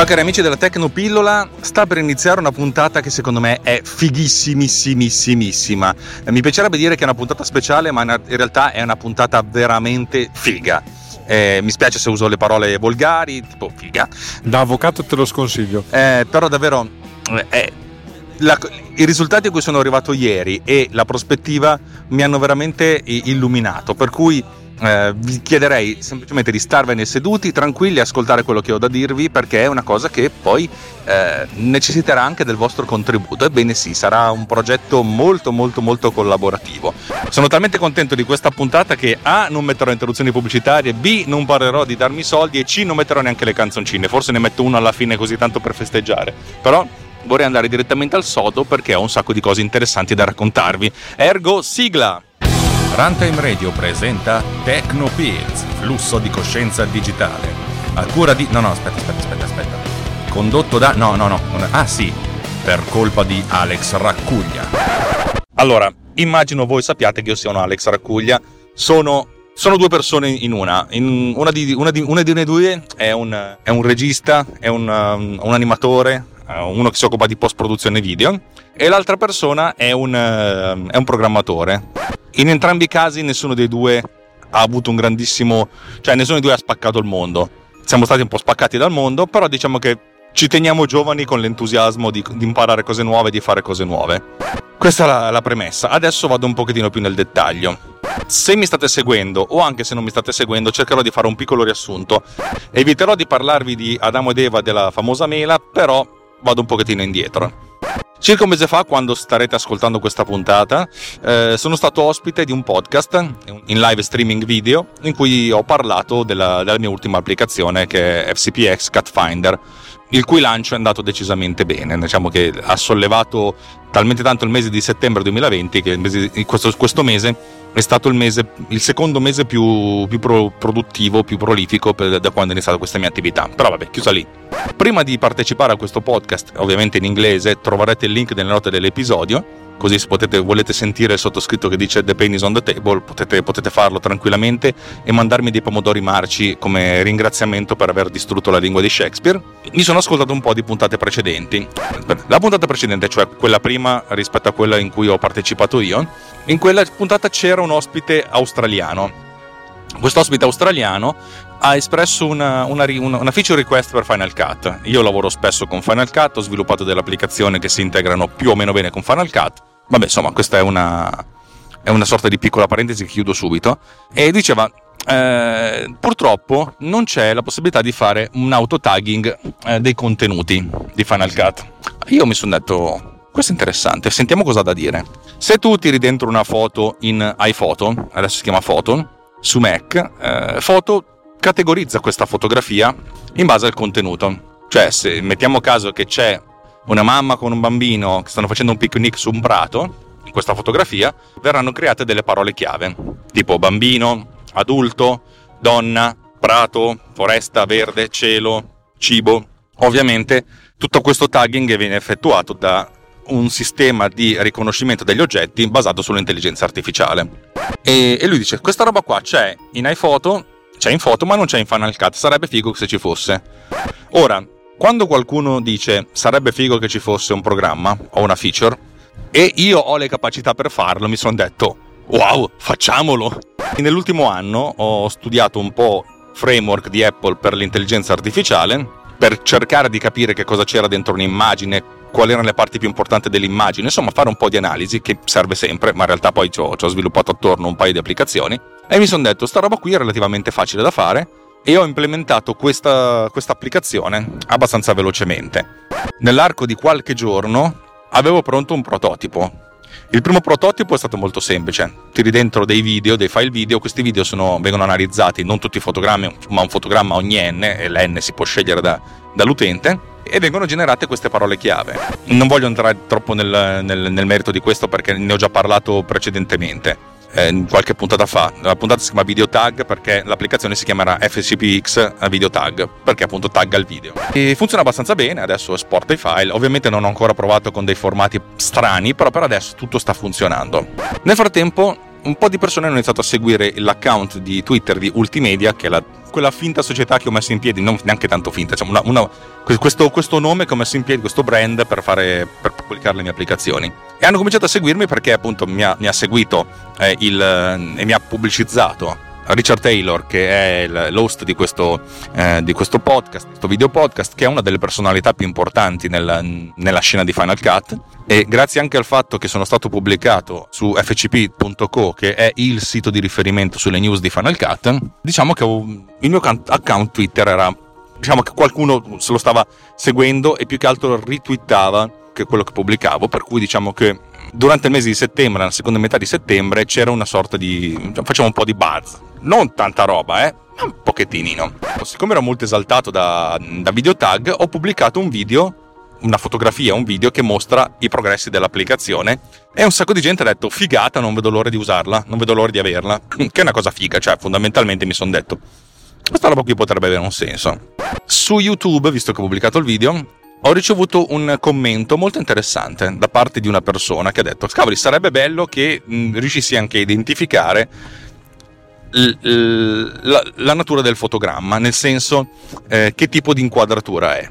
Ciao cari amici della Tecnopillola, sta per iniziare una puntata che secondo me è fighissimissimissima. Eh, Mi piacerebbe dire che è una puntata speciale, ma in realtà è una puntata veramente figa. Eh, mi spiace se uso le parole volgari, tipo figa, Da avvocato te lo sconsiglio. eh, però davvero eh, è- la- i risultati a cui sono arrivato ieri e la prospettiva mi hanno veramente illuminato, per cui eh, vi chiederei semplicemente di starvene seduti, tranquilli, ascoltare quello che ho da dirvi perché è una cosa che poi eh, necessiterà anche del vostro contributo. Ebbene sì, sarà un progetto molto molto molto collaborativo. Sono talmente contento di questa puntata che A non metterò interruzioni pubblicitarie, B non parlerò di darmi soldi e C non metterò neanche le canzoncine, forse ne metto una alla fine così tanto per festeggiare. Però vorrei andare direttamente al sodo perché ho un sacco di cose interessanti da raccontarvi. Ergo sigla! Runtime Radio presenta Techno Pills, flusso di coscienza digitale. A cura di. No, no, aspetta, aspetta, aspetta, aspetta. Condotto da. No, no, no. Ah, sì. Per colpa di Alex Raccuglia. Allora, immagino voi sappiate che io un Alex Raccuglia. Sono, sono due persone in una. In- una, di, una, di, noi due è un, è un regista, è un, um, un animatore, uno che si occupa di post-produzione video, e l'altra persona è un, eh, è un programmatore. In entrambi i casi nessuno dei due ha avuto un grandissimo... cioè nessuno dei due ha spaccato il mondo. Siamo stati un po' spaccati dal mondo, però diciamo che ci teniamo giovani con l'entusiasmo di, di imparare cose nuove, di fare cose nuove. Questa è la, la premessa. Adesso vado un pochettino più nel dettaglio. Se mi state seguendo, o anche se non mi state seguendo, cercherò di fare un piccolo riassunto. Eviterò di parlarvi di Adamo ed Eva della famosa mela, però vado un pochettino indietro. Circa un mese fa, quando starete ascoltando questa puntata, eh, sono stato ospite di un podcast in live streaming video in cui ho parlato della, della mia ultima applicazione che è FCPX Cat Finder, il cui lancio è andato decisamente bene. Diciamo che ha sollevato talmente tanto il mese di settembre 2020 che mese- questo, questo mese è stato il, mese, il secondo mese più, più pro- produttivo, più prolifico per- da quando è iniziata questa mia attività. Però vabbè, chiusa lì. Prima di partecipare a questo podcast, ovviamente in inglese, troverete il link nelle note dell'episodio. Così se potete, volete sentire il sottoscritto che dice The Pain is on the table, potete, potete farlo tranquillamente e mandarmi dei pomodori marci come ringraziamento per aver distrutto la lingua di Shakespeare. Mi sono ascoltato un po' di puntate precedenti. La puntata precedente, cioè quella prima rispetto a quella in cui ho partecipato io, in quella puntata c'era un ospite australiano. Questo ospite australiano ha espresso una, una- una feature request per Final Cut. Io lavoro spesso con Final Cut, ho sviluppato delle applicazioni che si integrano più o meno bene con Final Cut. Vabbè, insomma, questa è una, è una sorta di piccola parentesi che chiudo subito. E diceva, eh, purtroppo non c'è la possibilità di fare un auto-tagging eh, dei contenuti di Final Cut. Io mi sono detto, questo è interessante, sentiamo cosa ha da dire. Se tu tiri dentro una foto in iPhoto, adesso si chiama Photo, su Mac, eh, Photo categorizza questa fotografia in base al contenuto. Cioè, se mettiamo caso che c'è una mamma con un bambino che stanno facendo un picnic su un prato, in questa fotografia verranno create delle parole chiave, tipo bambino, adulto, donna, prato, foresta, verde, cielo, cibo. Ovviamente tutto questo tagging viene effettuato da un sistema di riconoscimento degli oggetti basato sull'intelligenza artificiale. E, e lui dice: Questa roba qua c'è in iPhoto, c'è in foto, ma non c'è in Final Cut. Sarebbe figo se ci fosse. Ora, quando qualcuno dice sarebbe figo che ci fosse un programma o una feature, e io ho le capacità per farlo, mi sono detto: Wow, facciamolo! E nell'ultimo anno ho studiato un po' framework di Apple per l'intelligenza artificiale per cercare di capire che cosa c'era dentro un'immagine, quali erano le parti più importanti dell'immagine, insomma fare un po' di analisi che serve sempre, ma in realtà poi ci ho, ci ho sviluppato attorno un paio di applicazioni e mi sono detto sta roba qui è relativamente facile da fare e ho implementato questa, applicazione abbastanza velocemente. Nell'arco di qualche giorno avevo pronto un prototipo. Il primo prototipo è stato molto semplice. Tiri dentro dei video, dei file video, questi video sono- vengono analizzati, non tutti i fotogrammi, ma un fotogramma ogni n, e l'N si può scegliere da- dall'utente, e vengono generate queste parole chiave. Non voglio entrare troppo nel, nel- nel merito di questo perché ne ho già parlato precedentemente. Eh, qualche puntata fa. La puntata si chiama Video Tag perché l'applicazione si chiamerà FCPX Video Tag perché appunto tagga il video. E funziona abbastanza bene, adesso esporta i file. Ovviamente non ho ancora provato con dei formati strani, però per adesso tutto sta funzionando. Nel frattempo un po' di persone hanno iniziato a seguire l'account di Twitter di Ultimedia, che è la, quella finta società che ho messo in piedi, non neanche tanto finta, diciamo una, una, questo, questo, nome che ho messo in piedi, questo brand per, fare, per pubblicare le mie applicazioni. E hanno cominciato a seguirmi perché appunto mi ha, mi ha seguito eh, il, e mi ha pubblicizzato Richard Taylor, che è l'host di questo, eh, di questo podcast, questo video podcast, che è una delle personalità più importanti nella, nella, scena di Final Cut. E grazie anche al fatto che sono stato pubblicato su fcp.co, che è il sito di riferimento sulle news di Final Cut, diciamo che il mio account Twitter era. Diciamo che qualcuno se lo stava seguendo e più che altro ritwittava che quello che pubblicavo, per cui diciamo che durante il mese di settembre, nella seconda metà di settembre, c'era una sorta di. facciamo un po' di buzz non tanta roba, eh, un pochettinino. Siccome ero molto esaltato da, da videotag, ho pubblicato un video una fotografia, un video che mostra i progressi dell'applicazione e un sacco di gente ha detto figata, non vedo l'ora di usarla, non vedo l'ora di averla, che è una cosa figa, cioè fondamentalmente mi sono detto questa roba qui potrebbe avere un senso. Su YouTube, visto che ho pubblicato il video, ho ricevuto un commento molto interessante da parte di una persona che ha detto cavoli sarebbe bello che mh, riuscissi anche a identificare la, la, natura del fotogramma, nel senso eh, che tipo di inquadratura è.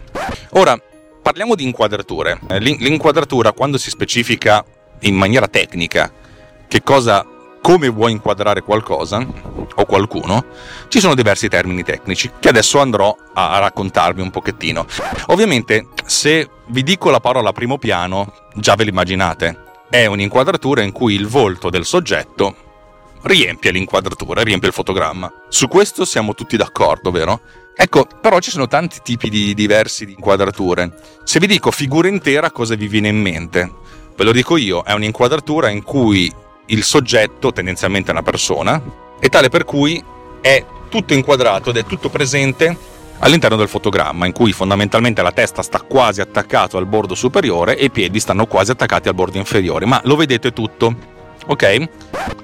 Ora, parliamo di inquadrature. Eh, l'inquadratura, quando si specifica in maniera tecnica che cosa, come vuoi inquadrare qualcosa o qualcuno, ci sono diversi termini tecnici che adesso andrò a, raccontarvi un pochettino. Ovviamente, se vi dico la parola primo piano, già ve l'immaginate. È un'inquadratura in cui il volto del soggetto riempie l'inquadratura, riempie il fotogramma. Su questo siamo tutti d'accordo, vero? Ecco, però ci sono tanti tipi di diversi di inquadrature. Se vi dico figura intera, cosa vi viene in mente? Ve lo dico io, è un'inquadratura in cui il soggetto, tendenzialmente una persona, è tale per cui è tutto inquadrato ed è tutto presente all'interno del fotogramma, in cui fondamentalmente la testa sta quasi attaccato al bordo superiore e i piedi stanno quasi attaccati al bordo inferiore, ma lo vedete tutto ok?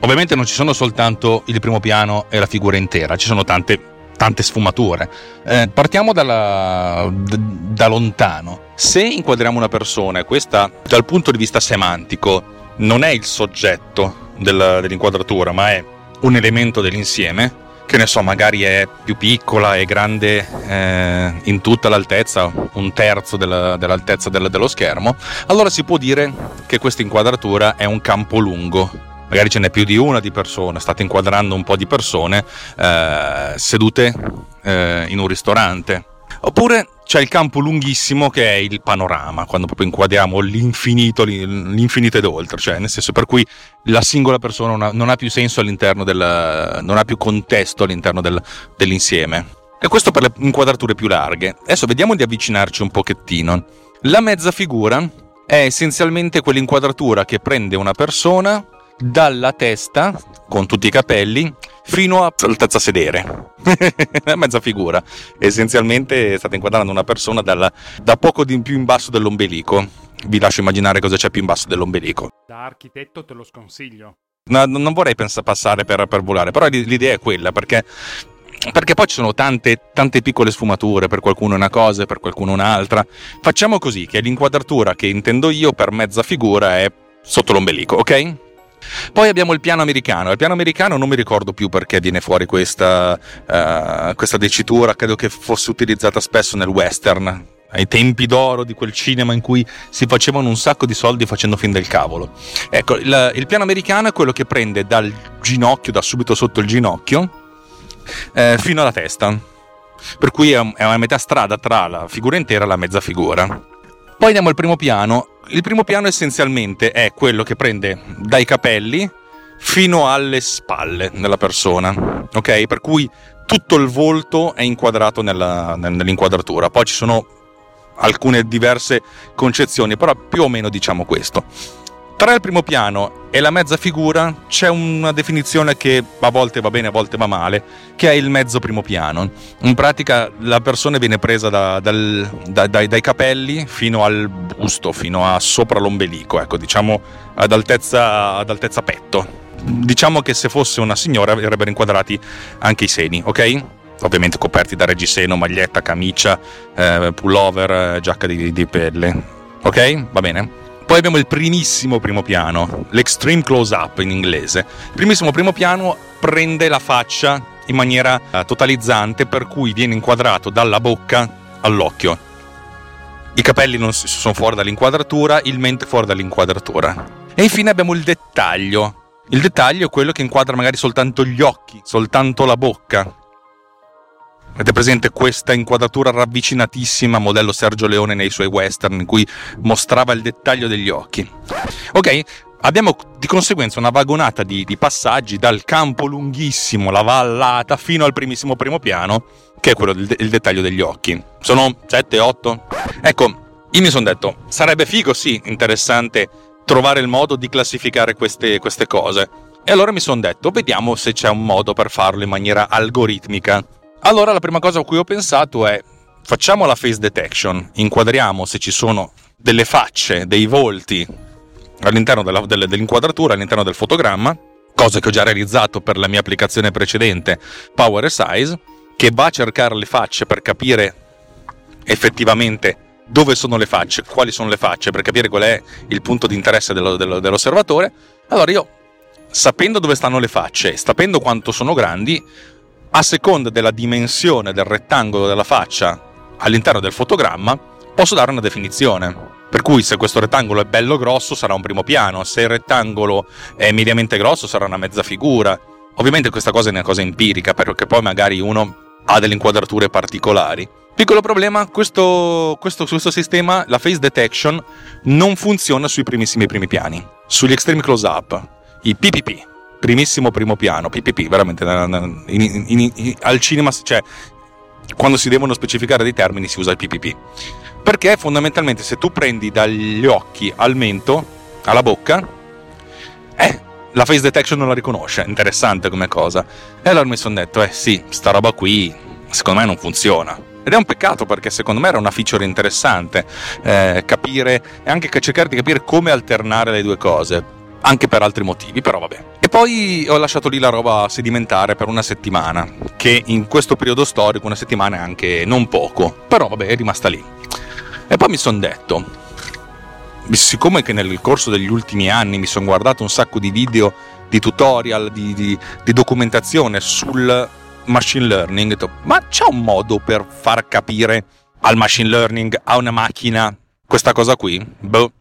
Ovviamente non ci sono soltanto il primo piano e la figura intera, ci sono tante, tante sfumature. Eh, partiamo dalla, d- da lontano. Se inquadriamo una persona, questa dal punto di vista semantico non è il soggetto del, dell'inquadratura, ma è un elemento dell'insieme, che ne so, magari è più piccola e grande eh, in tutta l'altezza, un terzo della, dell'altezza del, dello schermo, allora si può dire che questa inquadratura è un campo lungo. Magari ce n'è più di una di persone, state inquadrando un po' di persone eh, sedute eh, in un ristorante Oppure c'è il campo lunghissimo che è il panorama, quando proprio inquadriamo l'infinito, l'infinito ed oltre, cioè nel senso per cui la singola persona non ha, non ha più senso all'interno del, non ha più contesto all'interno del, dell'insieme. E questo per le inquadrature più larghe. Adesso vediamo di avvicinarci un pochettino. La mezza figura è essenzialmente quell'inquadratura che prende una persona dalla testa, con tutti i capelli, fino all'altezza sedere. mezza figura. Essenzialmente state inquadrando una persona dal, da poco di più in basso dell'ombelico. Vi lascio immaginare cosa c'è più in basso dell'ombelico. Da architetto te lo sconsiglio. No, non vorrei pensare, passare per, per volare, però l'idea è quella perché perché poi ci sono tante, tante piccole sfumature, per qualcuno una cosa per qualcuno un'altra. Facciamo così, che l'inquadratura che intendo io per mezza figura è sotto l'ombelico, ok? Poi abbiamo il piano americano. Il piano americano non mi ricordo più perché viene fuori questa, uh, questa dicitura, credo che fosse utilizzata spesso nel western, ai tempi d'oro di quel cinema in cui si facevano un sacco di soldi facendo fin del cavolo. Ecco, il, il piano americano è quello che prende dal ginocchio, da subito sotto il ginocchio, eh, fino alla testa. Per cui è, è una metà strada tra la figura intera e la mezza figura. Poi andiamo al primo piano il primo piano essenzialmente è quello che prende dai capelli fino alle spalle della persona, ok? Per cui tutto il volto è inquadrato nella, nell'inquadratura. Poi ci sono alcune diverse concezioni, però più o meno diciamo questo. Tra il primo piano e la mezza figura c'è una definizione che a volte va bene, a volte va male, che è il mezzo primo piano. In pratica la persona viene presa da, dal, da, dai, dai, capelli fino al busto, fino a sopra l'ombelico, ecco, diciamo ad altezza, ad altezza petto. Diciamo che se fosse una signora avrebbero inquadrati anche i seni, ok? Ovviamente coperti da reggiseno, maglietta, camicia, eh, pullover, giacca di, di pelle. Ok? Va bene? Poi abbiamo il primissimo primo piano, l'extreme close up in inglese. Il primissimo primo piano prende la faccia in maniera eh, totalizzante per cui viene inquadrato dalla bocca all'occhio. I capelli non sono fuori dall'inquadratura, il mento fuori dall'inquadratura. E infine abbiamo il dettaglio. Il dettaglio è quello che inquadra magari soltanto gli occhi, soltanto la bocca, Avete presente questa inquadratura ravvicinatissima modello Sergio Leone nei suoi western in cui mostrava il dettaglio degli occhi? Ok, abbiamo di conseguenza una vagonata di, di, passaggi dal campo lunghissimo, la vallata, fino al primissimo primo piano, che è quello del de- dettaglio degli occhi. Sono 7, 8? Ecco, io mi sono detto, sarebbe figo, sì, interessante trovare il modo di classificare queste, queste cose. E allora mi sono detto, vediamo se c'è un modo per farlo in maniera algoritmica. Allora la prima cosa a cui ho pensato è facciamo la face detection, inquadriamo se ci sono delle facce, dei volti all'interno della, delle, dell'inquadratura, all'interno del fotogramma, cosa che ho già realizzato per la mia applicazione precedente Power Size, che va a cercare le facce per capire effettivamente dove sono le facce, quali sono le facce, per capire qual è il punto di interesse dello, dello, dell'osservatore. Allora io, sapendo dove stanno le facce, sapendo quanto sono grandi, a seconda della dimensione del rettangolo della faccia all'interno del fotogramma, posso dare una definizione. Per cui se questo rettangolo è bello grosso sarà un primo piano, se il rettangolo è mediamente grosso sarà una mezza figura. Ovviamente questa cosa è una cosa empirica, perché poi magari uno ha delle inquadrature particolari. Piccolo problema, questo, questo, questo sistema, la face detection, non funziona sui primissimi primi piani, sugli extreme close up, i PPP, primissimo primo piano, PPP, veramente in, in, in, al cinema, cioè quando si devono specificare dei termini si usa il PPP. Perché fondamentalmente se tu prendi dagli occhi al mento, alla bocca, eh, la face detection non la riconosce, interessante come cosa. E allora mi sono detto, eh sì, sta roba qui secondo me non funziona. Ed è un peccato perché secondo me era una feature interessante eh, capire e anche cercare di capire come alternare le due cose anche per altri motivi, però vabbè. E poi ho lasciato lì la roba sedimentare per una settimana, che in questo periodo storico una settimana è anche non poco, però vabbè è rimasta lì. E poi mi sono detto, siccome che nel corso degli ultimi anni mi sono guardato un sacco di video, di tutorial, di, di, di documentazione sul machine learning, detto, ma c'è un modo per far capire al machine learning, a una macchina, questa cosa qui? Boh.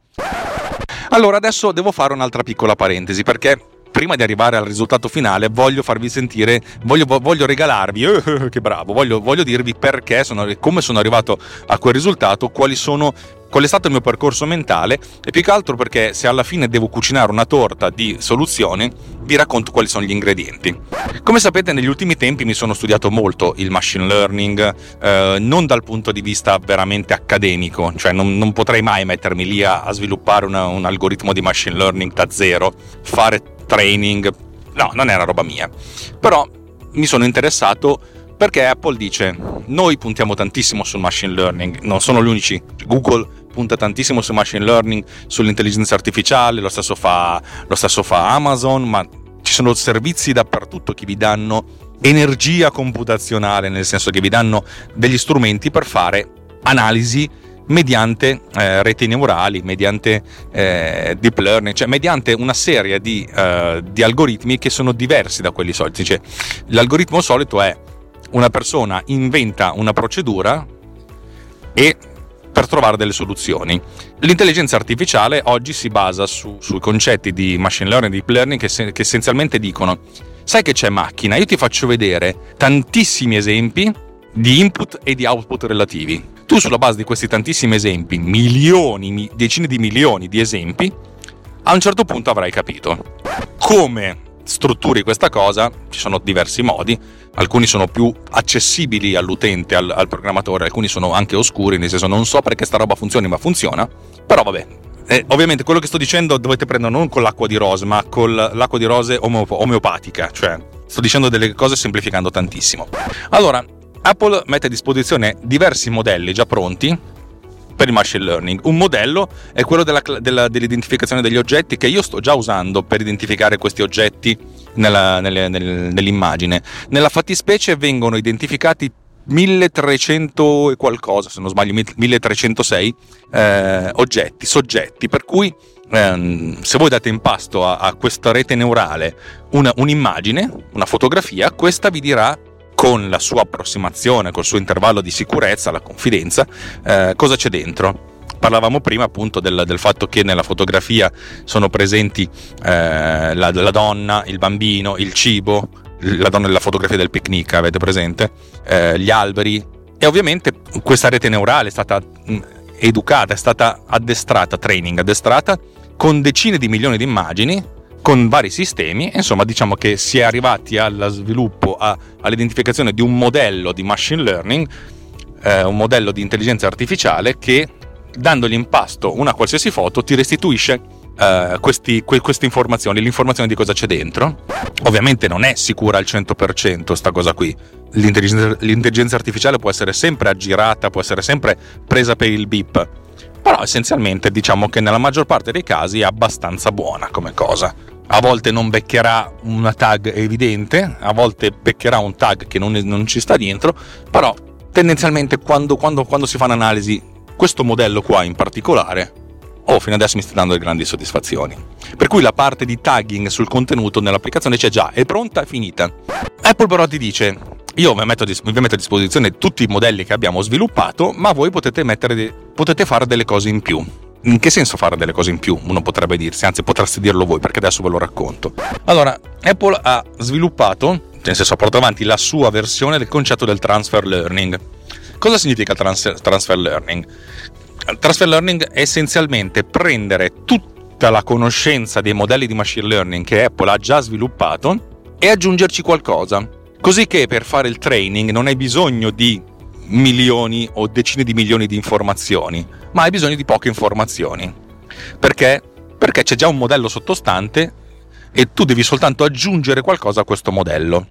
Allora adesso devo fare un'altra piccola parentesi perché prima di arrivare al risultato finale voglio farvi sentire, voglio, voglio regalarvi, eh, che bravo, voglio, voglio dirvi perché, sono, come sono arrivato a quel risultato, quali sono qual è stato il mio percorso mentale e più che altro perché se alla fine devo cucinare una torta di soluzioni vi racconto quali sono gli ingredienti. Come sapete negli ultimi tempi mi sono studiato molto il machine learning, eh, non dal punto di vista veramente accademico, cioè non, non potrei mai mettermi lì a, a sviluppare una, un algoritmo di machine learning da zero, fare training, no, non è roba mia. Però mi sono interessato perché Apple dice noi puntiamo tantissimo sul machine learning, non sono gli unici, Google punta tantissimo sul machine learning, sull'intelligenza artificiale, lo stesso fa, lo stesso fa Amazon, ma ci sono servizi dappertutto che vi danno energia computazionale, nel senso che vi danno degli strumenti per fare analisi mediante eh, reti neurali, mediante eh, deep learning, cioè mediante una serie di, eh, di, algoritmi che sono diversi da quelli soliti. Cioè, l'algoritmo solito è una persona inventa una procedura e per trovare delle soluzioni. L'intelligenza artificiale oggi si basa su, sui concetti di machine learning e deep learning che, che essenzialmente dicono sai che c'è macchina, io ti faccio vedere tantissimi esempi di input e di output relativi tu sulla base di questi tantissimi esempi, milioni, decine di milioni di esempi, a un certo punto avrai capito. Come strutturi questa cosa, ci sono diversi modi, alcuni sono più accessibili all'utente, al, al, programmatore, alcuni sono anche oscuri, nel senso non so perché sta roba funzioni, ma funziona, però vabbè. Eh, ovviamente quello che sto dicendo dovete prendere non con l'acqua di rose, ma con l'acqua di rose omeopatica, cioè sto dicendo delle cose semplificando tantissimo. Allora, Apple mette a disposizione diversi modelli già pronti per il machine learning. Un modello è quello della, della, dell'identificazione degli oggetti che io sto già usando per identificare questi oggetti nella, nelle, nel, nell'immagine. Nella fattispecie vengono identificati 1300 e qualcosa, se non sbaglio, 1306 eh, oggetti, soggetti, per cui ehm, se voi date in pasto a, a questa rete neurale una, un'immagine, una fotografia, questa vi dirà con la sua approssimazione, col suo intervallo di sicurezza, la confidenza, eh, cosa c'è dentro. Parlavamo prima appunto del, del, fatto che nella fotografia sono presenti eh, la, la, donna, il bambino, il cibo, la donna nella fotografia del picnic, avete presente? Eh, gli alberi. E ovviamente questa rete neurale è stata mm, educata, è stata addestrata, training, addestrata con decine di milioni di immagini con vari sistemi, insomma diciamo che si è arrivati allo sviluppo, a, all'identificazione di un modello di machine learning, eh, un modello di intelligenza artificiale che dandogli in pasto una qualsiasi foto ti restituisce eh, questi, que, queste informazioni, l'informazione di cosa c'è dentro. Ovviamente non è sicura al 100% sta cosa qui. L'intelligenza, l'intelligenza artificiale può essere sempre aggirata, può essere sempre presa per il beep. Però essenzialmente diciamo che nella maggior parte dei casi è abbastanza buona come cosa a volte non beccherà una tag evidente, a volte beccherà un tag che non, non ci sta dietro, però tendenzialmente quando, quando, quando, si fa un'analisi, questo modello qua in particolare, oh, fino adesso mi sta dando grandi soddisfazioni. Per cui la parte di tagging sul contenuto nell'applicazione c'è già, è pronta, è finita. Apple però ti dice, io vi metto, vi metto a disposizione tutti i modelli che abbiamo sviluppato, ma voi potete, mettere, potete fare delle cose in più in che senso fare delle cose in più? Uno potrebbe dirsi, anzi potreste dirlo voi perché adesso ve lo racconto. Allora, Apple ha sviluppato, nel senso ha portato avanti la sua versione del concetto del transfer learning. Cosa significa trans- transfer learning? Transfer learning è essenzialmente prendere tutta la conoscenza dei modelli di machine learning che Apple ha già sviluppato e aggiungerci qualcosa. Così che per fare il training non hai bisogno di milioni o decine di milioni di informazioni, ma hai bisogno di poche informazioni. Perché? Perché c'è già un modello sottostante e tu devi soltanto aggiungere qualcosa a questo modello.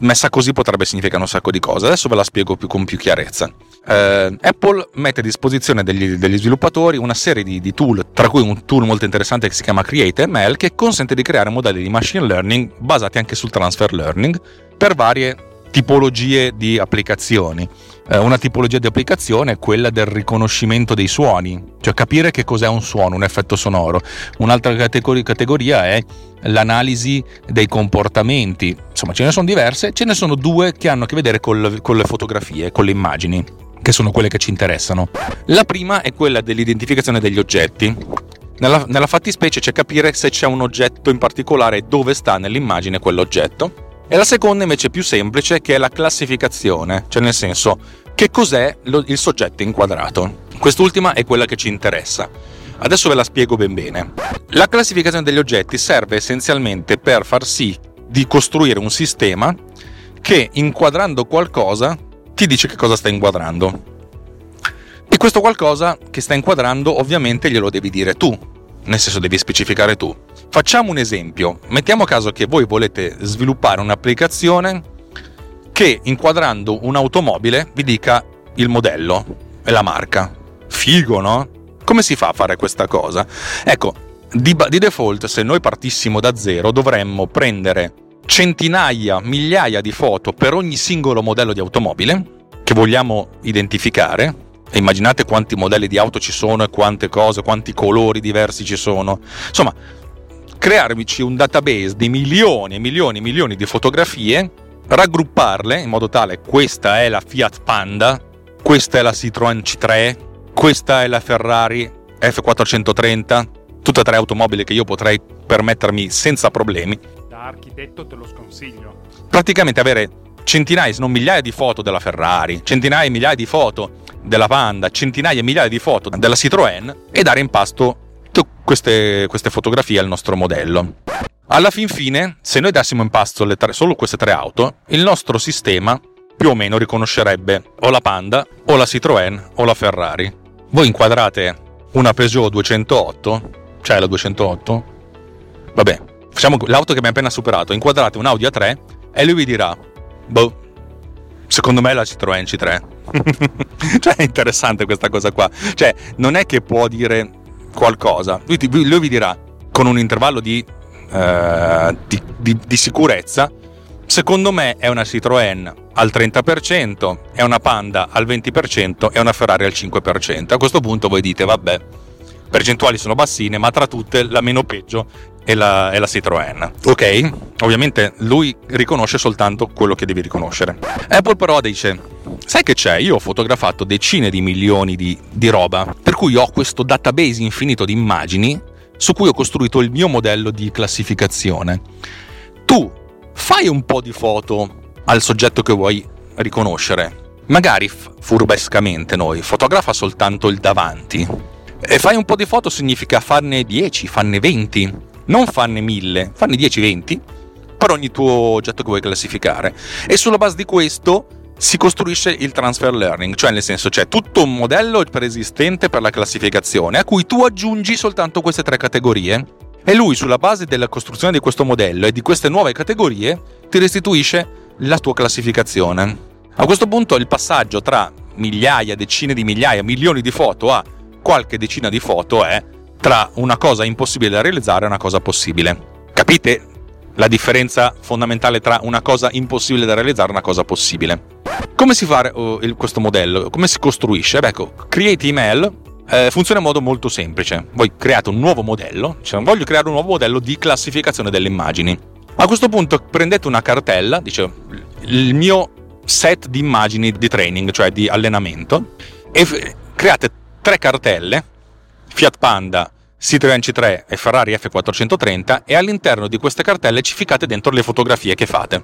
Messa così potrebbe significare un sacco di cose. Adesso ve la spiego più, con più chiarezza. Eh, Apple mette a disposizione degli, degli sviluppatori una serie di, di, tool, tra cui un tool molto interessante che si chiama CreateML, che consente di creare modelli di machine learning basati anche sul transfer learning per varie tipologie di applicazioni. Eh, una tipologia di applicazione è quella del riconoscimento dei suoni, cioè capire che cos'è un suono, un effetto sonoro. Un'altra categoria è l'analisi dei comportamenti. Insomma, ce ne sono diverse, ce ne sono due che hanno a che vedere col, con le fotografie, con le immagini, che sono quelle che ci interessano. La prima è quella dell'identificazione degli oggetti. Nella, nella fattispecie c'è capire se c'è un oggetto in particolare e dove sta nell'immagine quell'oggetto e la seconda invece più semplice che è la classificazione, cioè nel senso che cos'è il soggetto inquadrato. Quest'ultima è quella che ci interessa. Adesso ve la spiego ben bene. La classificazione degli oggetti serve essenzialmente per far sì di costruire un sistema che inquadrando qualcosa ti dice che cosa sta inquadrando. E questo qualcosa che sta inquadrando ovviamente glielo devi dire tu, nel senso devi specificare tu. Facciamo un esempio, mettiamo caso che voi volete sviluppare un'applicazione che inquadrando un'automobile vi dica il modello e la marca. Figo, no? Come si fa a fare questa cosa? Ecco, di, di default se noi partissimo da zero dovremmo prendere centinaia, migliaia di foto per ogni singolo modello di automobile che vogliamo identificare e immaginate quanti modelli di auto ci sono e quante cose, quanti colori diversi ci sono. Insomma, crearmici un database di milioni e milioni e milioni di fotografie, raggrupparle in modo tale questa è la Fiat Panda, questa è la Citroën C3, questa è la Ferrari F430, tutte e tre automobili che io potrei permettermi senza problemi. Da architetto te lo sconsiglio. Praticamente avere centinaia, se non migliaia di foto della Ferrari, centinaia e migliaia di foto della Panda, centinaia e migliaia di foto della Citroën e dare in pasto queste, queste fotografie al nostro modello. Alla fin fine, se noi dessimo in pasto tre, solo queste tre auto, il nostro sistema più o meno riconoscerebbe o la Panda, o la Citroën, o la Ferrari. Voi inquadrate una Peugeot 208, cioè la 208, vabbè, facciamo l'auto che abbiamo appena superato, inquadrate un Audi A3 e lui vi dirà, boh, secondo me è la Citroën C3. cioè è interessante questa cosa qua. Cioè, non è che può dire qualcosa. Lui, ti, lui vi dirà con un intervallo di, eh, di, di, di, sicurezza secondo me è una Citroën al 30%, è una Panda al 20% e una Ferrari al 5%. A questo punto voi dite, vabbè, percentuali sono bassine, ma tra tutte la meno peggio è la, è la Citroën. Ok? Ovviamente lui riconosce soltanto quello che devi riconoscere. Apple però dice, sai che c'è? Io ho fotografato decine di milioni di, di roba, per cui ho questo database infinito di immagini su cui ho costruito il mio modello di classificazione. Tu fai un po' di foto al soggetto che vuoi riconoscere. Magari furbescamente noi, fotografa soltanto il davanti. E fai un po' di foto significa farne 10, farne 20, non farne 1000, farne 10-20 per ogni tuo oggetto che vuoi classificare. E sulla base di questo si costruisce il transfer learning, cioè nel senso c'è tutto un modello preesistente per la classificazione a cui tu aggiungi soltanto queste tre categorie e lui sulla base della costruzione di questo modello e di queste nuove categorie ti restituisce la tua classificazione. A questo punto il passaggio tra migliaia, decine di migliaia, milioni di foto a qualche decina di foto è tra una cosa impossibile da realizzare e una cosa possibile. Capite la differenza fondamentale tra una cosa impossibile da realizzare e una cosa possibile? Come si fa il, questo modello? Come si costruisce? Beh, ecco, Create Email eh, funziona in modo molto semplice. Voi create un nuovo modello, cioè voglio creare un nuovo modello di classificazione delle immagini. A questo punto prendete una cartella, dice il mio set di immagini di training, cioè di allenamento, e create tre cartelle, Fiat Panda, Citroen C3 e Ferrari F430 e all'interno di queste cartelle ci ficate dentro le fotografie che fate.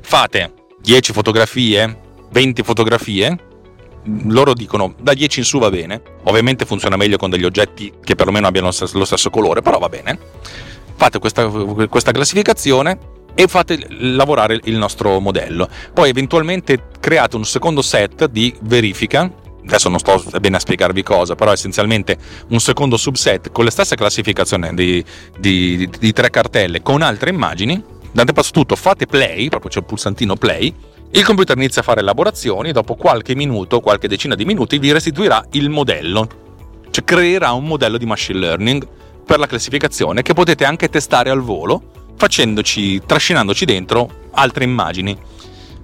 Fate 10 fotografie, 20 fotografie, loro dicono da 10 in su va bene, ovviamente funziona meglio con degli oggetti che perlomeno abbiano lo stesso colore, però va bene. Fate questa, questa classificazione e fate lavorare il nostro modello. Poi eventualmente create un secondo set di verifica adesso non sto bene a spiegarvi cosa, però essenzialmente un secondo subset con la stessa classificazione di, di, di, tre cartelle con altre immagini. Dante passo tutto, fate play, proprio c'è il pulsantino play, il computer inizia a fare elaborazioni, dopo qualche minuto, qualche decina di minuti vi restituirà il modello, cioè creerà un modello di machine learning per la classificazione che potete anche testare al volo, facendoci, trascinandoci dentro altre immagini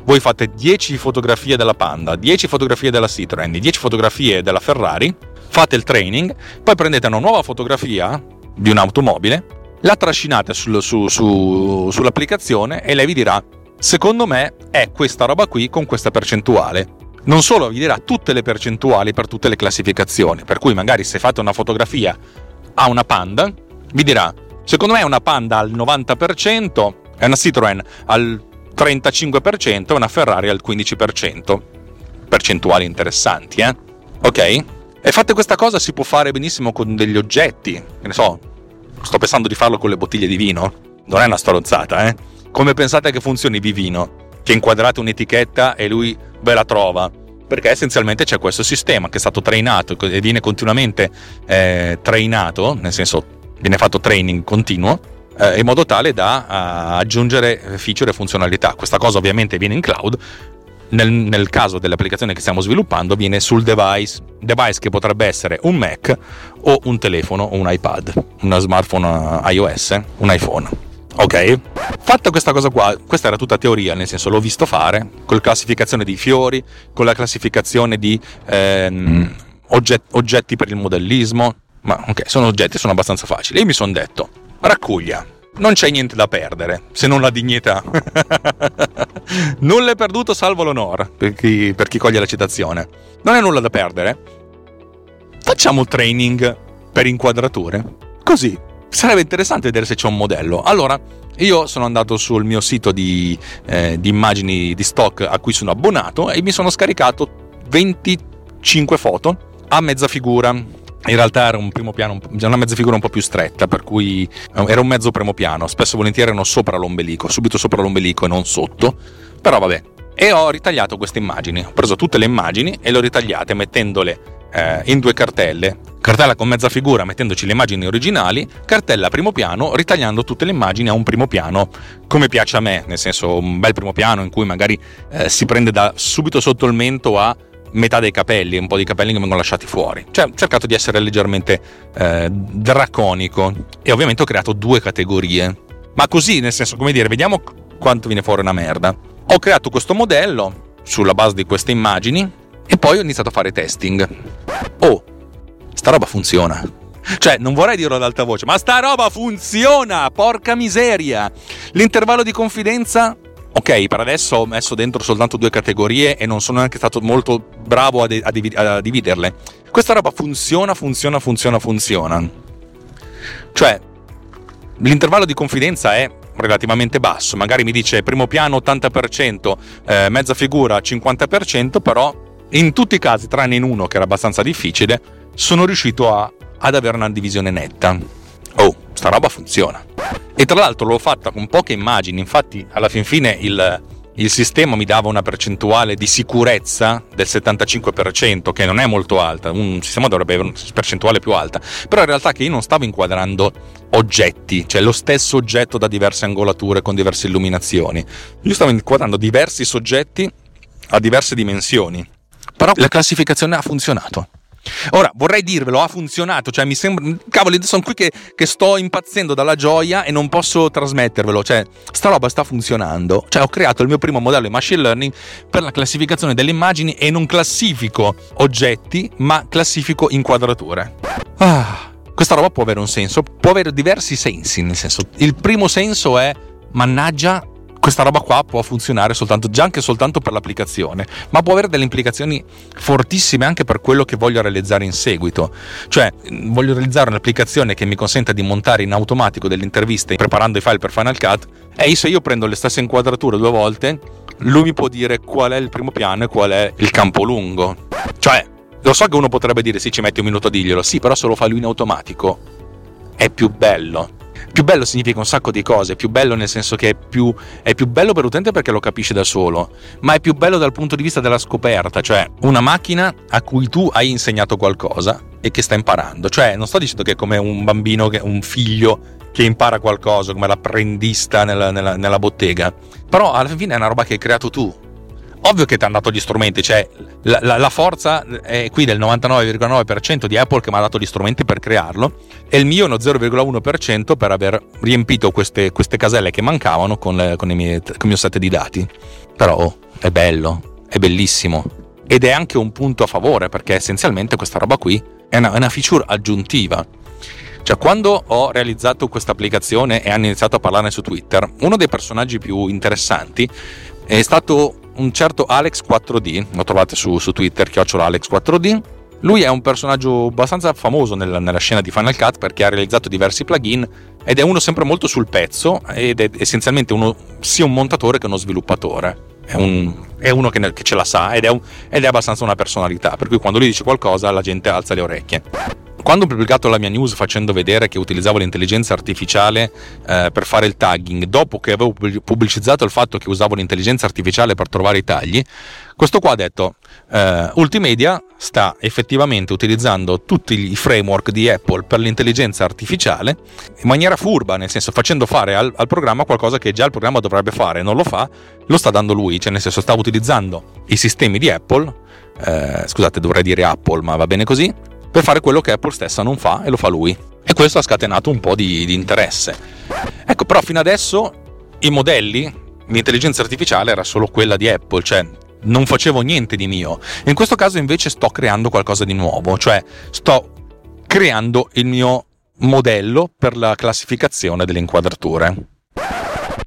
voi fate 10 fotografie della Panda, 10 fotografie della Citroen, 10 fotografie della Ferrari, fate il training, poi prendete una nuova fotografia di un'automobile, la trascinate sul, su, su, sull'applicazione e lei vi dirà, secondo me è questa roba qui con questa percentuale. Non solo vi dirà tutte le percentuali per tutte le classificazioni, per cui magari se fate una fotografia a una Panda, vi dirà, secondo me è una Panda al 90%, è una Citroen al 35% e una Ferrari al 15%. Percentuali interessanti, eh? Ok? E fatte questa cosa si può fare benissimo con degli oggetti. Che ne so, sto pensando di farlo con le bottiglie di vino. Non è una stronzata, eh? Come pensate che funzioni Vivino? Che inquadrate un'etichetta e lui ve la trova. Perché essenzialmente c'è questo sistema che è stato trainato e viene continuamente eh, trainato, nel senso viene fatto training continuo eh, in modo tale da uh, aggiungere feature e funzionalità. Questa cosa ovviamente viene in cloud. Nel, nel, caso dell'applicazione che stiamo sviluppando viene sul device, device che potrebbe essere un Mac o un telefono o un iPad, uno smartphone uh, iOS, un iPhone. Ok? Fatta questa cosa qua, questa era tutta teoria, nel senso l'ho visto fare, con la classificazione di fiori, con la classificazione di ehm, ogget- oggetti per il modellismo, ma ok, sono oggetti, sono abbastanza facili. Io mi sono detto, raccuglia. Non c'è niente da perdere, se non la dignità. nulla è perduto salvo l'onore, per chi, per chi coglie la citazione. Non è nulla da perdere. Facciamo training per inquadrature. Così. Sarebbe interessante vedere se c'è un modello. Allora, io sono andato sul mio sito di, eh, di immagini di stock a cui sono abbonato e mi sono scaricato 25 foto a mezza figura in realtà era un primo piano, una mezza figura un po' più stretta, per cui eh, era un mezzo primo piano, spesso e volentieri erano sopra l'ombelico, subito sopra l'ombelico e non sotto, però vabbè. E ho ritagliato queste immagini, ho preso tutte le immagini e le ho ritagliate mettendole eh, in due cartelle, cartella con mezza figura mettendoci le immagini originali, cartella primo piano ritagliando tutte le immagini a un primo piano. Come piace a me, nel senso un bel primo piano in cui magari eh, si prende da subito sotto il mento a metà dei capelli, un po' di capelli che vengono lasciati fuori. Cioè, ho cercato di essere leggermente eh, draconico e ovviamente ho creato due categorie. Ma così, nel senso, come dire, vediamo quanto viene fuori una merda. Ho creato questo modello sulla base di queste immagini e poi ho iniziato a fare testing. Oh, sta roba funziona. Cioè, non vorrei dirlo ad alta voce, ma sta roba funziona! Porca miseria! L'intervallo di confidenza ok, per adesso ho messo dentro soltanto due categorie e non sono neanche stato molto bravo a, de- a, div- a, dividerle. Questa roba funziona, funziona, funziona, funziona. Cioè, l'intervallo di confidenza è relativamente basso, magari mi dice primo piano 80%, eh, mezza figura 50%, però in tutti i casi, tranne in uno che era abbastanza difficile, sono riuscito a, ad avere una divisione netta. Sta roba funziona. E tra l'altro l'ho fatta con poche immagini, infatti alla fin fine il, il sistema mi dava una percentuale di sicurezza del 75%, che non è molto alta, un sistema dovrebbe avere una percentuale più alta, però in realtà che io non stavo inquadrando oggetti, cioè lo stesso oggetto da diverse angolature con diverse illuminazioni, io stavo inquadrando diversi soggetti a diverse dimensioni, però la classificazione ha funzionato. Ora vorrei dirvelo, ha funzionato, cioè mi sembra. Cavoli, sono qui che, che, sto impazzendo dalla gioia e non posso trasmettervelo. Cioè, sta roba sta funzionando. Cioè, ho creato il mio primo modello di machine learning per la classificazione delle immagini e non classifico oggetti, ma classifico inquadrature. Ah, questa roba può avere un senso, può avere diversi sensi. Nel senso, il primo senso è. Mannaggia, questa roba qua può funzionare soltanto, già anche soltanto per l'applicazione, ma può avere delle implicazioni fortissime anche per quello che voglio realizzare in seguito. Cioè, voglio realizzare un'applicazione che mi consenta di montare in automatico delle interviste preparando i file per Final Cut e se io prendo le stesse inquadrature due volte, lui mi può dire qual è il primo piano e qual è il campo lungo. Cioè, lo so che uno potrebbe dire sì, ci metti un minuto a dirglielo, sì, però se lo fa lui in automatico è più bello più bello significa un sacco di cose, più bello nel senso che è più, è più bello per l'utente perché lo capisce da solo, ma è più bello dal punto di vista della scoperta, cioè una macchina a cui tu hai insegnato qualcosa e che sta imparando, cioè non sto dicendo che è come un bambino, un figlio che impara qualcosa, come l'apprendista nella, nella, nella bottega, però alla fine è una roba che hai creato tu, ovvio che ti hanno dato gli strumenti, cioè la, la, la, forza è qui del 99,9% di Apple che mi ha dato gli strumenti per crearlo e il mio 0,1% per aver riempito queste, queste caselle che mancavano con, le, con, miei, con, il mio set di dati. Però oh, è bello, è bellissimo ed è anche un punto a favore perché essenzialmente questa roba qui è una, è una feature aggiuntiva. Cioè, quando ho realizzato questa applicazione e hanno iniziato a parlarne su Twitter, uno dei personaggi più interessanti è stato un certo Alex 4D, lo trovate su, su Twitter, chiocciola Alex 4D. Lui è un personaggio abbastanza famoso nella, nella, scena di Final Cut perché ha realizzato diversi plugin ed è uno sempre molto sul pezzo ed è essenzialmente uno, sia un montatore che uno sviluppatore. È, un, è uno che, che, ce la sa ed è, un, ed è abbastanza una personalità, per cui quando lui dice qualcosa la gente alza le orecchie quando ho pubblicato la mia news facendo vedere che utilizzavo l'intelligenza artificiale eh, per fare il tagging, dopo che avevo pubblicizzato il fatto che usavo l'intelligenza artificiale per trovare i tagli, questo qua ha detto eh, Ultimedia sta effettivamente utilizzando tutti i framework di Apple per l'intelligenza artificiale in maniera furba, nel senso facendo fare al, al programma qualcosa che già il programma dovrebbe fare, non lo fa, lo sta dando lui, cioè nel senso sta utilizzando i sistemi di Apple, eh, scusate dovrei dire Apple ma va bene così, per fare quello che Apple stessa non fa e lo fa lui. E questo ha scatenato un po' di, di interesse. Ecco, però fino adesso i modelli, l'intelligenza artificiale era solo quella di Apple, cioè non facevo niente di mio. In questo caso invece sto creando qualcosa di nuovo, cioè sto creando il mio modello per la classificazione delle inquadrature.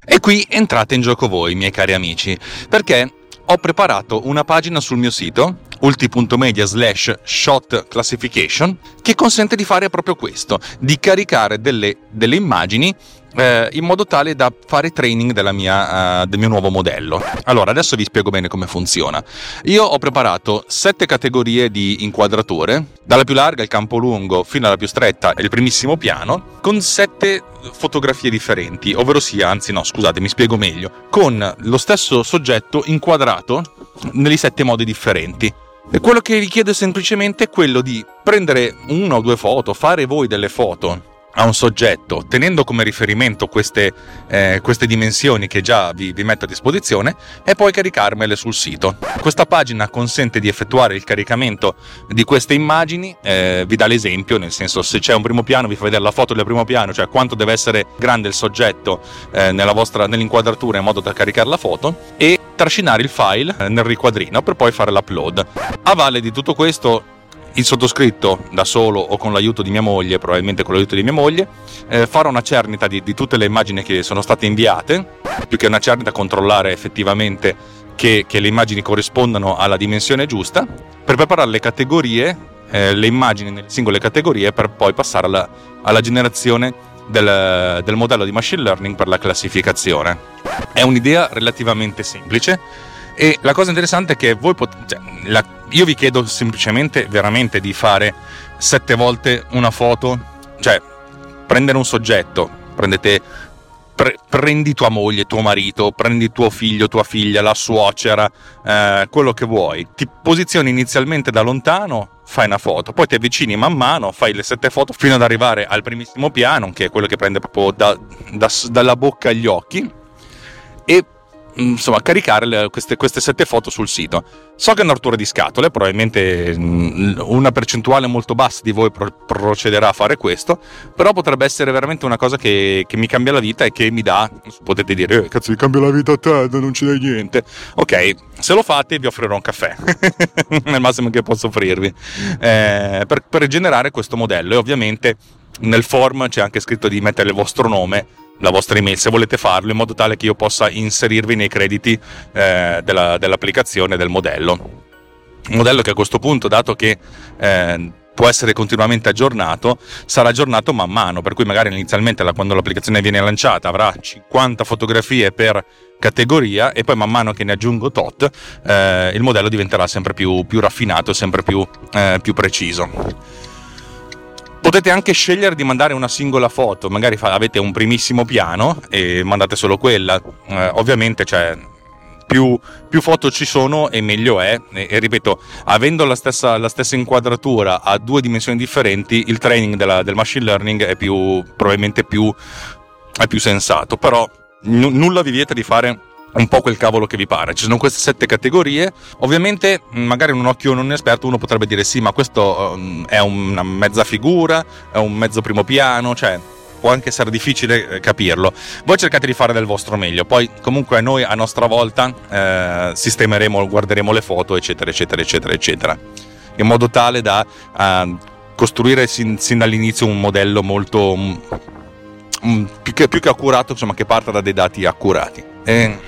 E qui entrate in gioco voi, miei cari amici, perché ho preparato una pagina sul mio sito ulti.media slash shot classification che consente di fare proprio questo, di caricare delle, delle immagini eh, in modo tale da fare training mia, uh, del mio nuovo modello. Allora, adesso vi spiego bene come funziona. Io ho preparato sette categorie di inquadrature, dalla più larga, il campo lungo, fino alla più stretta, il primissimo piano, con sette fotografie differenti, ovvero sia, anzi no, scusate, mi spiego meglio, con lo stesso soggetto inquadrato negli sette modi differenti. E quello che vi chiedo semplicemente è quello di prendere una o due foto, fare voi delle foto a un soggetto tenendo come riferimento queste, eh, queste dimensioni che già vi, vi, metto a disposizione e poi caricarmele sul sito. Questa pagina consente di effettuare il caricamento di queste immagini, eh, vi dà l'esempio, nel senso se c'è un primo piano vi fa vedere la foto del primo piano, cioè quanto deve essere grande il soggetto eh, vostra, nell'inquadratura in modo da caricare la foto e trascinare il file eh, nel riquadrino per poi fare l'upload. A valle di tutto questo il sottoscritto da solo o con l'aiuto di mia moglie, probabilmente con l'aiuto di mia moglie, eh, farò una cernita di, di, tutte le immagini che sono state inviate, più che una cernita controllare effettivamente che, che le immagini corrispondano alla dimensione giusta, per preparare le categorie, eh, le immagini nelle singole categorie, per poi passare alla, alla generazione del, del modello di machine learning per la classificazione. È un'idea relativamente semplice e la cosa interessante è che voi potete... Cioè, la, io vi chiedo semplicemente, veramente, di fare sette volte una foto, cioè prendere un soggetto, prendete Pre- prendi tua moglie, tuo marito, prendi tuo figlio, tua figlia, la suocera, eh, quello che vuoi. Ti posizioni inizialmente da lontano, fai una foto, poi ti avvicini man mano, fai le sette foto fino ad arrivare al primissimo piano, che è quello che prende proprio da, da, dalla bocca agli occhi, insomma, caricare le, queste, queste, sette foto sul sito. So che è una rottura di scatole, probabilmente mm, una percentuale molto bassa di voi pro- procederà a fare questo, però potrebbe essere veramente una cosa che, che, mi cambia la vita e che mi dà, potete dire, eh, cazzo, mi cambia la vita a te, non ci dai niente. Ok, se lo fate vi offrirò un caffè, nel massimo che posso offrirvi, eh, per, per generare questo modello e ovviamente nel form c'è anche scritto di mettere il vostro nome la vostra email se volete farlo in modo tale che io possa inserirvi nei crediti eh, della, dell'applicazione del modello. Un modello che a questo punto, dato che eh, può essere continuamente aggiornato, sarà aggiornato man mano, per cui magari inizialmente quando l'applicazione viene lanciata avrà 50 fotografie per categoria e poi man mano che ne aggiungo tot eh, il modello diventerà sempre più, più raffinato, sempre più, eh, più preciso. Potete anche scegliere di mandare una singola foto, magari avete un primissimo piano e mandate solo quella. Eh, ovviamente, cioè, più, più, foto ci sono e meglio è. E, e ripeto, avendo la stessa, la stessa, inquadratura a due dimensioni differenti, il training della, del machine learning è più, probabilmente più, è più sensato. Però n- nulla vi vieta di fare un po' quel cavolo che vi pare. Ci sono queste sette categorie. Ovviamente, magari un occhio non esperto, uno potrebbe dire: sì, ma questo um, è una mezza figura, è un mezzo primo piano, cioè. Può anche essere difficile eh, capirlo. Voi cercate di fare del vostro meglio, poi comunque noi a nostra volta eh, sistemeremo, guarderemo le foto, eccetera, eccetera, eccetera, eccetera, in modo tale da eh, costruire sin, sin, dall'inizio un modello molto um, um, più, che, più che accurato, insomma, che parta da dei dati accurati. E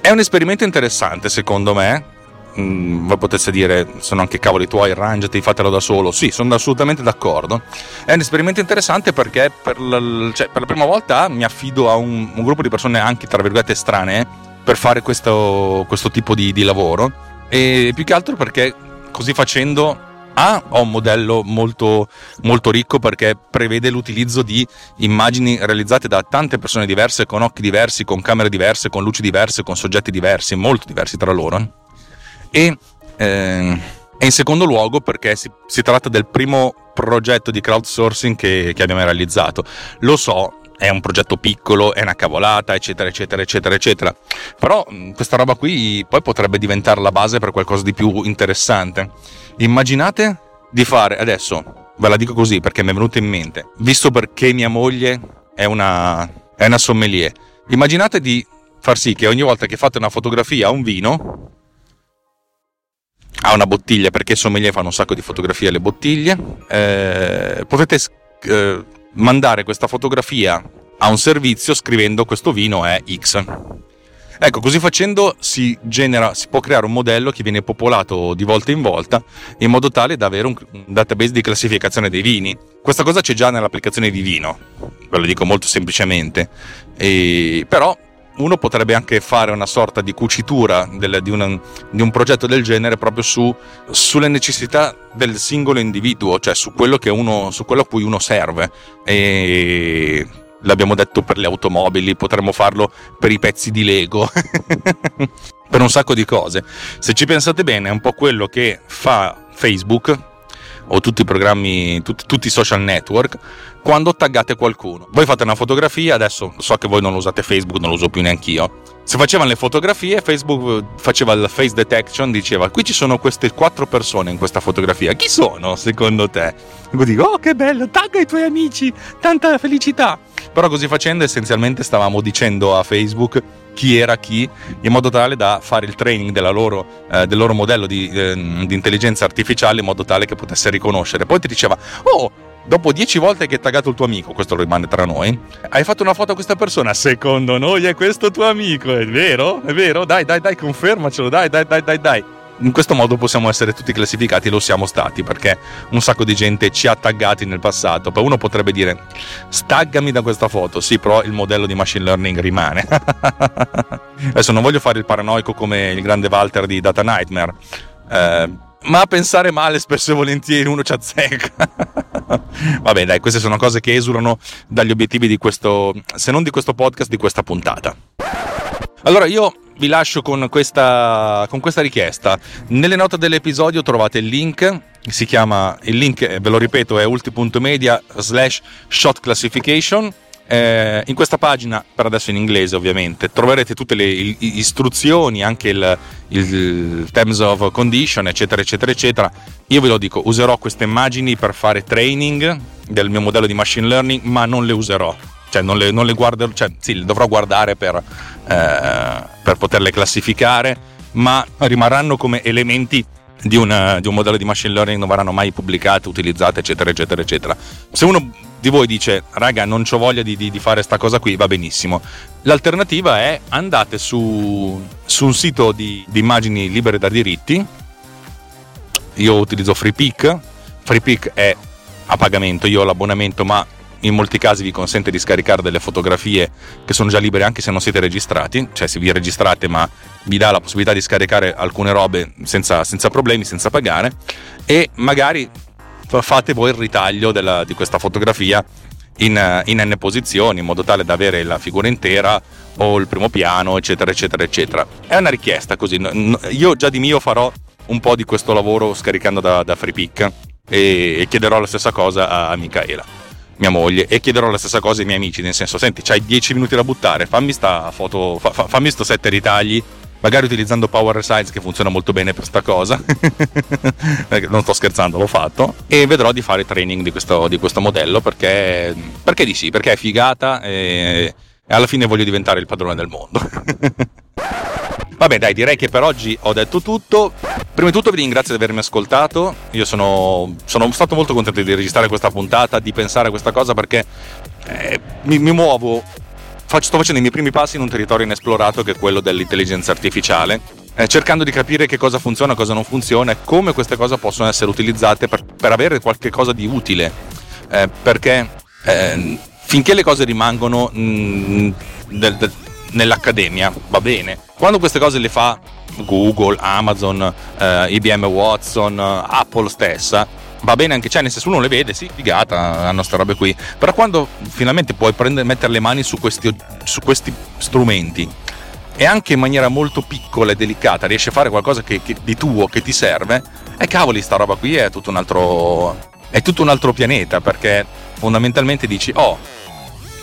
è un esperimento interessante secondo me. Mm, voi potesse dire sono anche cavoli tuoi, arrangiati, fatelo da solo. Sì, sono assolutamente d'accordo. È un esperimento interessante perché per la, cioè, per la prima volta mi affido a un, un, gruppo di persone anche tra virgolette estranee per fare questo, questo tipo di, di lavoro. E più che altro perché così facendo a ho un modello molto, molto ricco perché prevede l'utilizzo di immagini realizzate da tante persone diverse, con occhi diversi, con camere diverse, con luci diverse, con soggetti diversi, molto diversi tra loro. E, eh, in secondo luogo perché si, si, tratta del primo progetto di crowdsourcing che, che abbiamo realizzato. Lo so, è un progetto piccolo, è una cavolata, eccetera, eccetera, eccetera, eccetera. Però questa roba qui poi potrebbe diventare la base per qualcosa di più interessante. Immaginate di fare adesso, ve la dico così perché mi è venuto in mente, visto perché mia moglie è una, è una sommelier, immaginate di far sì che ogni volta che fate una fotografia a un vino, a una bottiglia, perché sommelier fanno un sacco di fotografie alle bottiglie, eh, potete eh, mandare questa fotografia a un servizio scrivendo questo vino è X Ecco, così facendo si, genera, si può creare un modello che viene popolato di volta in volta in modo tale da avere un, database di classificazione dei vini. Questa cosa c'è già nell'applicazione di vino, ve lo dico molto semplicemente, e, però uno potrebbe anche fare una sorta di cucitura del, di, una, di, un progetto del genere proprio su, sulle necessità del singolo individuo, cioè su quello, uno, su quello a cui uno serve. E l'abbiamo detto per le automobili, potremmo farlo per i pezzi di Lego, per un sacco di cose. Se ci pensate bene, è un po' quello che fa Facebook o tutti i programmi, tutti, tutti i social network, quando taggate qualcuno. Voi fate una fotografia, adesso so che voi non usate Facebook, non lo uso più neanche io. Se facevano le fotografie, Facebook faceva il face detection, diceva qui ci sono queste quattro persone in questa fotografia. Chi sono secondo te? E dico, oh che bello, tagga i tuoi amici, tanta felicità. Però così facendo essenzialmente stavamo dicendo a Facebook chi era chi, in modo tale da fare il training loro, eh, del loro modello di, eh, di intelligenza artificiale in modo tale che potesse riconoscere. Poi ti diceva, oh, dopo dieci volte che hai taggato il tuo amico, questo rimane tra noi, hai fatto una foto a questa persona, secondo noi è questo tuo amico, è vero? È vero? Dai, dai, dai, confermacelo, dai, dai, dai, dai, dai. In questo modo possiamo essere tutti classificati, lo siamo stati, perché un sacco di gente ci ha taggati nel passato. Poi uno potrebbe dire, staggami da questa foto, sì, però il modello di machine learning rimane. Adesso non voglio fare il paranoico come il grande Walter di Data Nightmare. Eh, ma pensare male spesso e volentieri uno ci azzecca. Vabbè, dai, queste sono cose che esulano dagli obiettivi di questo, se non di questo podcast, di questa puntata. Allora, io vi lascio con questa, con questa richiesta. Nelle note dell'episodio trovate il link, si chiama, il link, ve lo ripeto, è ulti.media slash shot classification eh, in questa pagina, per adesso in inglese ovviamente, troverete tutte le istruzioni, anche il, il terms of condition, eccetera, eccetera, eccetera. Io ve lo dico, userò queste immagini per fare training del mio modello di machine learning, ma non le userò. Cioè, non le, non le guarderò, cioè, sì, le dovrò guardare per, eh, per poterle classificare, ma rimarranno come elementi di, una, di, un modello di machine learning non verranno mai pubblicate, utilizzate, eccetera, eccetera, eccetera. Se uno di voi dice, raga, non ho voglia di, di, di fare sta cosa qui, va benissimo. L'alternativa è andate su, su un sito di, di, immagini libere da diritti. Io utilizzo FreePic. FreePic è a pagamento, io ho l'abbonamento, ma in molti casi vi consente di scaricare delle fotografie che sono già libere anche se non siete registrati, cioè se vi registrate ma vi dà la possibilità di scaricare alcune robe senza, senza problemi, senza pagare e magari fate voi il ritaglio della, di questa fotografia in, in, n posizioni in modo tale da avere la figura intera o il primo piano eccetera eccetera eccetera. È una richiesta così io già di mio farò un po' di questo lavoro scaricando da, da FreePic e, e chiederò la stessa cosa a, a Michaela mia moglie e chiederò la stessa cosa ai miei amici nel senso senti c'hai 10 minuti da buttare fammi sta foto fa, fammi sto sette ritagli magari utilizzando Power Resize che funziona molto bene per sta cosa, non sto scherzando, l'ho fatto, e vedrò di fare training di questo, di questo modello perché, perché di sì, perché è figata e, e alla fine voglio diventare il padrone del mondo. Vabbè dai, direi che per oggi ho detto tutto. Prima di tutto vi ringrazio di avermi ascoltato. Io sono, sono stato molto contento di registrare questa puntata, di pensare a questa cosa perché eh, mi, mi muovo sto facendo i miei primi passi in un territorio inesplorato che è quello dell'intelligenza artificiale, eh, cercando di capire che cosa funziona, cosa non funziona e come queste cose possono essere utilizzate per, per avere qualche cosa di utile. Eh, perché eh, finché le cose rimangono mh, mm, del, del, nell'accademia, va bene. Quando queste cose le fa Google, Amazon, eh, IBM Watson, Apple stessa, va bene anche, cioè nel senso uno le vede, sì, figata, hanno queste robe qui, però quando finalmente puoi prendere, mettere le mani su questi, su questi strumenti e anche in maniera molto piccola e delicata riesci a fare qualcosa che, che, di tuo che ti serve, e cavoli, sta roba qui è tutto un altro, è tutto un altro pianeta perché fondamentalmente dici, oh,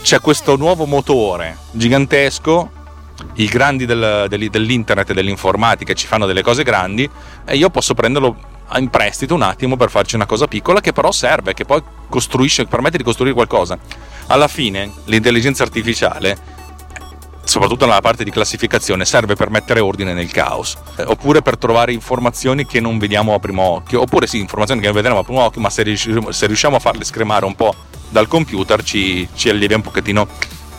c'è questo nuovo motore gigantesco i grandi del, del, dell'internet e dell'informatica ci fanno delle cose grandi e io posso prenderlo in prestito un attimo per farci una cosa piccola che però serve, che poi costruisce, permette di costruire qualcosa. Alla fine l'intelligenza artificiale, soprattutto nella parte di classificazione, serve per mettere ordine nel caos, eh, oppure per trovare informazioni che non vediamo a primo occhio, oppure sì, informazioni che non vediamo a primo occhio, ma se riusciamo, se riusciamo a farle scremare un po' dal computer ci, ci allevia un pochettino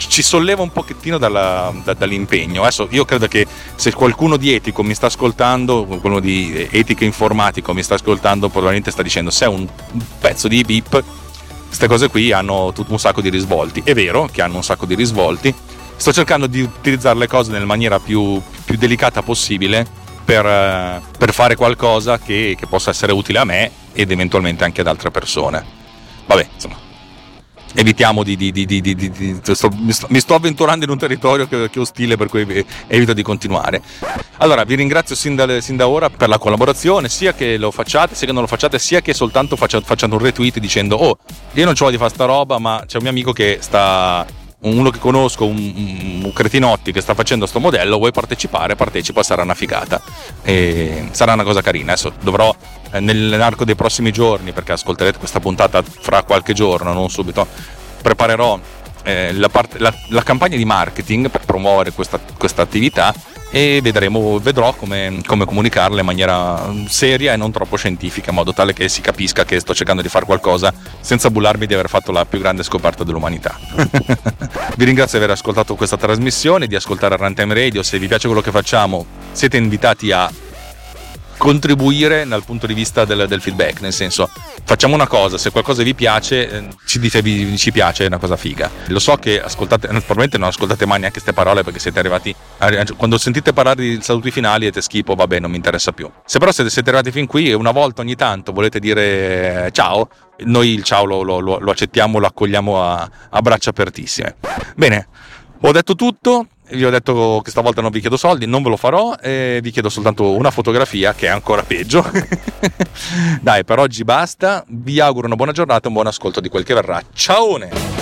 ci solleva un pochettino dalla, da, dall'impegno. Adesso io credo che se qualcuno di etico mi sta ascoltando, qualcuno di etica informatico mi sta ascoltando, probabilmente sta dicendo se è un pezzo di bip, queste cose qui hanno tutto un sacco di risvolti. È vero che hanno un sacco di risvolti. Sto cercando di utilizzare le cose nella maniera più, più delicata possibile per, per, fare qualcosa che, che possa essere utile a me ed eventualmente anche ad altre persone. Vabbè, insomma, evitiamo di, di, di, di sto, mi, sto, mi, sto, avventurando in un territorio che, che, è ostile per cui evito di continuare allora vi ringrazio sin da, sin da, ora per la collaborazione sia che lo facciate sia che non lo facciate sia che soltanto facciate, facciate un retweet dicendo oh io non ho di fare sta roba ma c'è un mio amico che sta uno che conosco, un, un cretinotti che sta facendo questo modello, vuoi partecipare? Partecipa, sarà una figata. E sarà una cosa carina. Adesso dovrò nell'arco dei prossimi giorni, perché ascolterete questa puntata fra qualche giorno, non subito, preparerò eh, la, parte, la, la, campagna di marketing per promuovere questa, questa attività e vedremo, vedrò come, come, comunicarla in maniera seria e non troppo scientifica, in modo tale che si capisca che sto cercando di fare qualcosa senza bullarmi di aver fatto la più grande scoperta dell'umanità. vi ringrazio di aver ascoltato questa trasmissione, di ascoltare Runtime Radio, se vi piace quello che facciamo siete invitati a contribuire dal punto di vista del, del, feedback, nel senso facciamo una cosa, se qualcosa vi piace, eh, ci dite vi, ci piace, è una cosa figa. Lo so che ascoltate, probabilmente non ascoltate mai neanche queste parole perché siete arrivati, a, quando sentite parlare di saluti finali e te schifo, vabbè non mi interessa più. Se però siete, siete arrivati fin qui e una volta ogni tanto volete dire eh, ciao, noi il ciao lo, lo, lo accettiamo, lo accogliamo a, a braccia apertissime. Bene, ho detto tutto, vi ho detto che stavolta non vi chiedo soldi, non ve lo farò e vi chiedo soltanto una fotografia che è ancora peggio. Dai, per oggi basta, vi auguro una buona giornata e un buon ascolto di quel che verrà. Ciao!